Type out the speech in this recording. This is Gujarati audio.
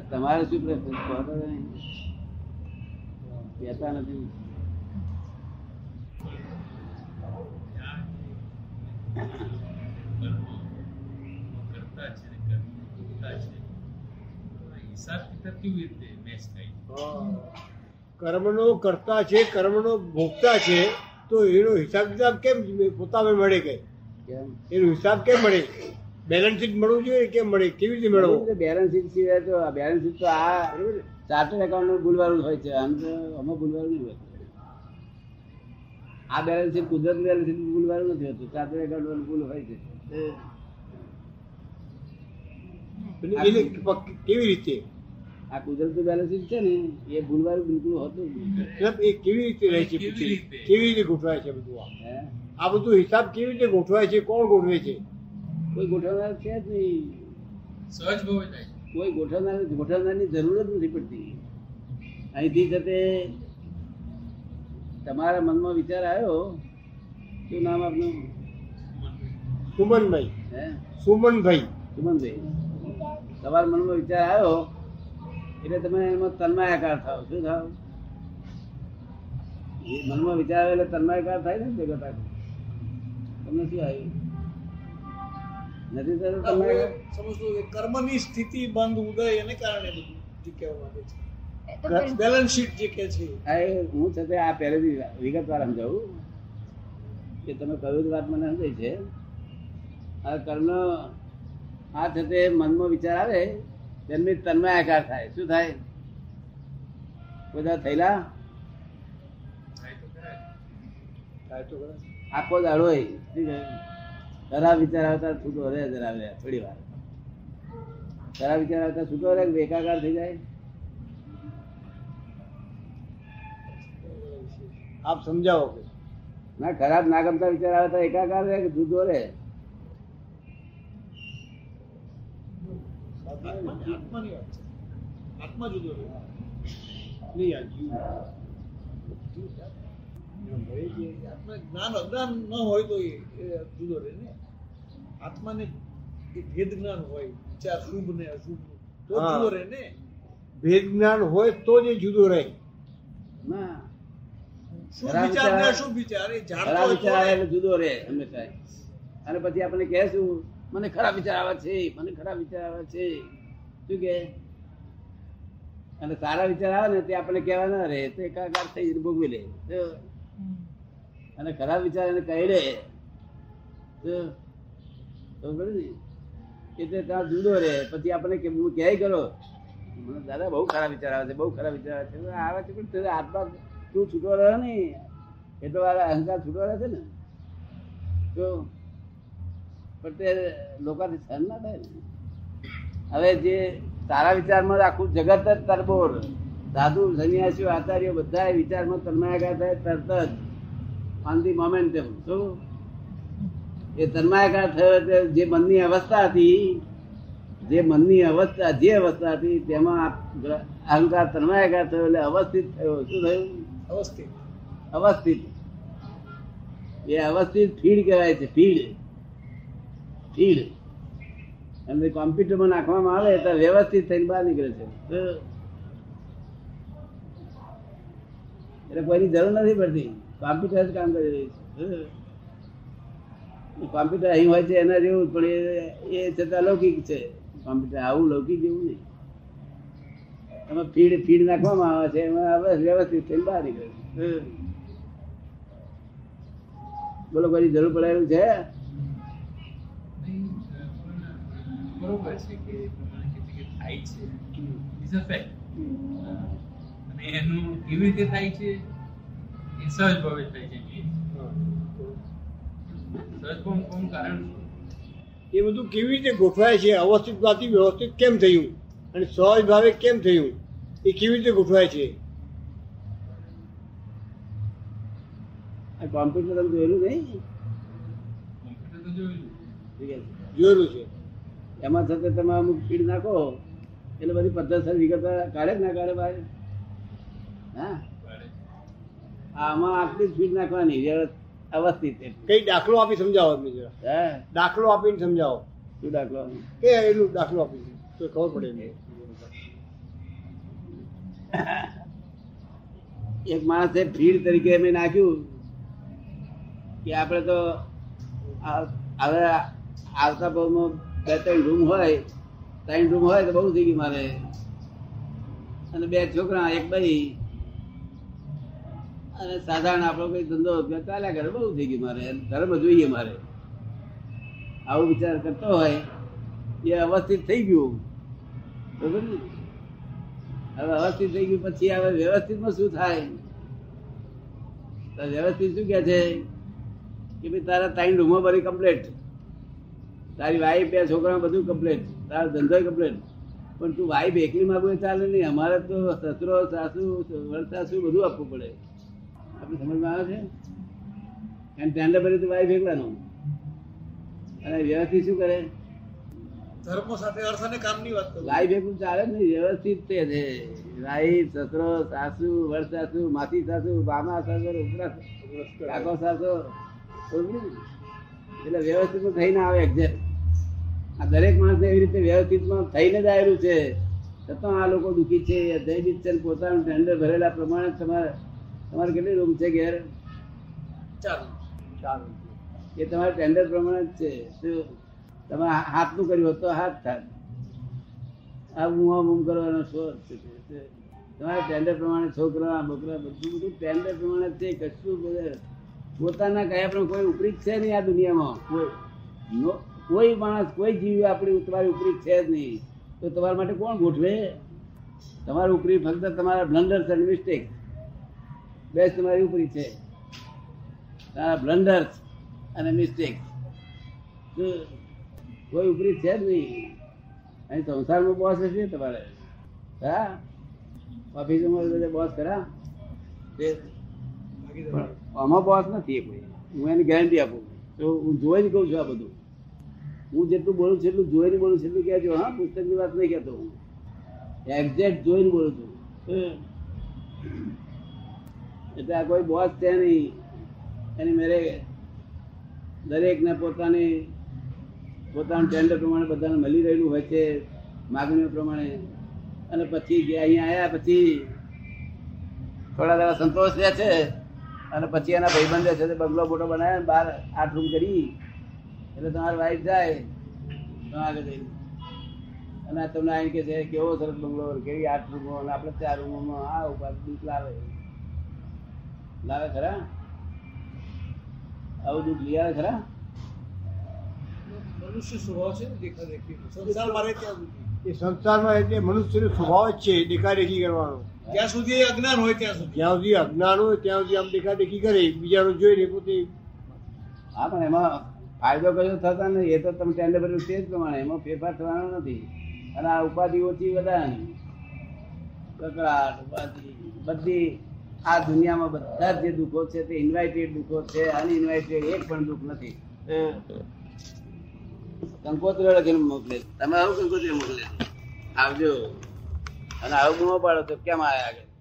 તમારે શું પ્રેફરન્સ? નહીં. કહેતા નથી. કર્મનો કરતા છે કર્મનો ભોગતા છે તો એનો હિસાબ કિતાબ કેમ પોતાને મળે કે? કેમ? એનો હિસાબ કેમ મળે? બેલેન્સ શીટ મળવું જોઈએ કે મળે? કેવી રીતે મેળવવું બેલેન્સ શીટ સિવાય તો આ બેલેન્સ શીટ તો આ ચાર્ટર્ડ એકાઉન્ટ ભૂલવાનું હોય છે. આમ તો અમે ભૂલવાનું નહીં હોય આ બેલેન્સ શીટ કુદરત બેલેન્સ શીટ ભૂલવાનું નથી હોતું. ચાર્ટર્ડ એકાઉન્ટ ભૂલ હોય છે. કેવી રીતે? આ કુદરતી બેલેન્સ શીટ છે ને એ ભૂલવાનું બિલકુલ હોતું એ કેવી રીતે રહે છે કેવી રીતે? ગોઠવાય છે બધું આ બધું હિસાબ કેવી રીતે ગોઠવાય છે? કોણ ગોઠવે છે? કોઈ ગોઠવનાર છે જ નહીં. સહજ ભવે થાય કોઈ ગોઠવનાર ગોઠવનારની જરૂર જ નથી પડતી. અહીંથી જતે તમારા મનમાં વિચાર આવ્યો? શું નામ આપનું? સુમનભાઈ. હે? સુમનભાઈ. સુમનભાઈ. તમારા મનમાં વિચાર આવ્યો? એટલે તમે એમાં તન્માયાકાર થાવ. શું થાવ? એ મનમાં વિચાર આવે એટલે તન્માયાકાર થાય ને જગત આખું તમને શું આવ્યું? નથી થતું તમે સમજો કે કર્મની સ્થિતિ બંધ ઉદય એને કારણે બધું જે કહેવા માંગે છે. બેલેન્સ શીટ જે કે છે હું છતાં આ પહેલેથી વિગતવાર સમજાવું કે તમે કહ્યું વાત મને સમજાય છે. આ કર્મ આ છતે મનમાં વિચાર આવે તેમની તન્મયાકાર થાય. શું થાય? બધા થયેલા. આખો દાડો? ખરાબ વિચાર આવતા છૂટો રહે જરા થોડી વાર. ખરાબ વિચાર આવતા છૂટો રહે કે એકાકાર થઈ જાય? આપ સમજાવો ના, ખરાબ ના ગમતા વિચાર આવે તો એકાકાર રહે કે જુદો રહે આત્મા જુદો રહે. આત્મા જ્ઞાન અજ્ઞાન ન હોય તો એ જુદો રહે ને. આત્માને એ ભેદ જ્ઞાન હોય વિચાર શુભ ને અશુભ તો જુદો રહે ને. ભેદ જ્ઞાન હોય તો જ એ જુદો રહે. ના. જુદો હંમેશા. અને પછી આપણે કહેશું મને ખરાબ વિચાર આવે છે મને ખરાબ વિચાર આવે છે. શું કે? અને સારા વિચાર આવે ને તે આપણે કહેવા ના રહે તે એકાકાર થઈ ભોગવી લે. તો અને ખરાબ વિચાર એને કહી દે? એટલે ત્યાં જુદો રે પછી આપણે કે હું ક્યાંય કરો દાદા બહુ ખરાબ વિચાર આવે છે, બહુ ખરાબ વિચાર આવે છે. આવે છે, પણ તારે આત્મા તું છૂટો રહ્યો નહીં એટલો વાળા અહંકાર છૂટો રહે છે ને? તો પણ તે લોકોથી સહન ના થાય ને? હવે જે સારા વિચારમાં આખું જગત જ તરબોર. સાધુ, સન્યાસીઓ, આચાર્યો બધા વિચારમાં તન્માયાકાર થાય તરત જ. ઓન ધી મોમેન્ટમ શું? એ તન્માયકાર થયો જે મનની અવસ્થા હતી જે મનની અવસ્થા જે અવસ્થા હતી તેમાં અહંકાર તન્માયકાર થયો એટલે અવસ્થિત થયો. શું થયું? અવસ્થિત. અવસ્થિત. એ અવસ્થિત ફીડ કહેવાય છે ફીડ. ફીડ. અને કોમ્પ્યુટરમાં નાખવામાં આવે તો વ્યવસ્થિત થઈને બહાર નીકળે છે. એટલે કોઈની જરૂર નથી પડતી. કોમ્પ્યુટર જ કામ કરી રહ્યું છે. કોમ્પ્યુટર અહીં હોય છે એના જેવું પણ એ છતાં લૌકિક છે. કોમ્પ્યુટર આવું લૌકિક જેવું નહીં. એમાં ફીડ ફીડ નાખવામાં આવે છે એમાં હવે વ્યવસ્થિત થઈને બહાર નીકળે બોલો કોઈ જરૂર પડે એવું છે? બરોબર છે કે થાય છે. અને એનું કેવી રીતે થાય છે? એ સહજ ભાવે થાય છે સહજ ભાવ કારણ એ બધું કેવી રીતે ગોઠવાય છે? અવસ્થિતમાંથી વ્યવસ્થિત કેમ થયું? અને સહજ ભાવે કેમ થયું? એ કેવી રીતે ગોઠવાય છે? આ કોમ્પ્યુટર તમે જોયેલું નહીં? જોયેલું છે. એમાં છતાં તમે અમુક ફીડ નાખો એટલે બધી પદ્ધતિ વિગત કાઢે જ ના કાઢે બહાર હા. આમાં આટલી જ ફીડ નાખવાની અવસ્થિત. કઈ દાખલો આપી સમજાવો જરા. હે? દાખલો આપીને સમજાવો. શું દાખલો કે એનું દાખલો આપી તો ખબર પડે. એક માણસે ભીડ તરીકે મેં નાખ્યું કે આપણે તો હવે આવતા ભાવમાં બે ત્રણ રૂમ હોય ત્રણ રૂમ હોય તો બહુ થઈ ગયું મારે. અને બે છોકરા એક ભાઈ અને સાધારણ આપણો કઈ ધંધો ચાલ્યા કરે, બહુ થઈ ગયું મારે. ધર્મ જોઈએ મારે. આવો વિચાર કરતો હોય, એ અવસ્થિત થઈ ગયું. હવે અવસ્થિત થઈ ગયું પછી હવે વ્યવસ્થિતમાં શું થાય? વ્યવસ્થિત શું કે છે? કે ભાઈ, તારા ત્રણ રૂમો ભરી કમ્પ્લેટ તારી વાઈફ બે છોકરા બધું કમ્પ્લેટ તારો ધંધો કમ્પ્લેટ પણ તું વાઈફ એકલી માગું એ ચાલે નહીં. અમારે તો સસરો, સાસુ વરસાસુ બધું આપવું પડે. આપણે સમજમાં આવે છે? એમ ટેન્ડર ભરી તો વાઈફ એકલાનું અને વ્યવસ્થિત શું કરે? ધર્મ સાથે અર્થ અને કામની વાત કરું. લાઈફ એકલું ચાલે જ નહીં વ્યવસ્થિત તે છે. રાઈ સસરો સાસુ વરસાસુ માસી સાસુ મામા સાસુ ઉપરા કાકો સાસુ એટલે વ્યવસ્થિત થઈને આવે એક્ઝેક્ટ આ દરેક માણસ એવી રીતે વ્યવસ્થિતમાં થઈને જ આવેલું છે. છતાં આ લોકો દુઃખી છે. જયદીપ પોતાનું ટેન્ડર ભરેલા પ્રમાણે તમારે તમારે કેટલી રૂમ છે ઘેર? એ તમારે ટેન્ડર પ્રમાણે જ છે. તમે હાથનું કર્યું હોત તો હાથ થાય આ મુવા મુમ કરવાનો શોખ છે? તમારા ટેન્ડર પ્રમાણે છોકરા બકરા બધું બધું ટેન્ડર પ્રમાણે જ છે. કશું બધું પોતાના કયા પણ કોઈ ઉપરી છે નહીં આ દુનિયામાં. કોઈ. કોઈ માણસ કોઈ જીવ આપણી તમારી ઉપરી છે જ નહીં. તો તમારા માટે કોણ ગોઠવે? તમારું ઉપરી ફક્ત તમારા બ્લન્ડર્સ અને મિસ્ટેક બેસ તમારી ઉપરી છે. તારા બ્લન્ડર અને મિસ્ટેક કોઈ ઉપરી છે જ નહીં. અહીં સંસારમાં બોસ હશે તમારે. હા? ઓફિસમાં બધે બોસ ખરા? તે આમાં બોસ નથી કોઈ. હું એની ગેરંટી આપું. તો હું જોઈને કહું છું આ બધું. હું જેટલું બોલું છું એટલું જોઈને બોલું છું એટલું કહેજો, હા? પુસ્તકની વાત નહીં કહેતો હું. એક્ઝેક્ટ જોઈને બોલું છું. એટલે આ કોઈ બોસ છે નહીં. એની મેરે દરેકને પોતાની, પોતાનું ટેન્ડર પ્રમાણે બધાને મળી રહેલું હોય છે, માગણીઓ પ્રમાણે. અને પછી જે અહીંયા આવ્યા પછી થોડા થોડા સંતોષ રહે છે. અને પછી એના ભાઈબંધ રહે છે બંગલો મોટો બનાવે ને બહાર આઠ રૂમ કરી. એટલે તમારી વાઈફ જાય, તો આગળ જઈને. અને તમને આવીને કે છે, કેવો સરસ બંગલો, કેવી આઠ રૂમો, અને આપણે ચાર રૂમોમાં આ ઉપર દીપ લાવે. લાવે ખરા? આવું દૂધ લઈ આવે ખરા? મનુષ્ય સ્વભાવ છે ત્યાં સુધી. એ સંસારમાં એટલે મનુષ્યનો સ્વભાવ જ છે દેખાદેખી કરવાનો. જ્યાં સુધી અજ્ઞાન હોય ત્યાં સુધી. જ્યાં સુધી અજ્ઞાન હોય ત્યાં સુધી આમ દેખાદેખી કરે બીજાનું જોઈને પોતે. હા પણ એમાં ફાયદો કયો થતા નહીં એ તો તમે ટેન્ડર ભર્યું તે જ પ્રમાણે એમાં ફેરફાર થવાનો નથી. અને આ ઉપાધિ ઓછી વધારવાની કકડાટ ઉપાધિ બધી આ દુનિયામાં બધા જે દુઃખો છે તે ઇન્વાઇટેડ દુઃખો છે અનઇન્વાઇટેડ એક પણ દુઃખ નથી. કંકોત્રી લખીને મોકલે. તમે આવું કંકોત્રી મોકલે. આવજો. અને આવું બૂમો પાડો તો કેમ આવ્યા આગળ?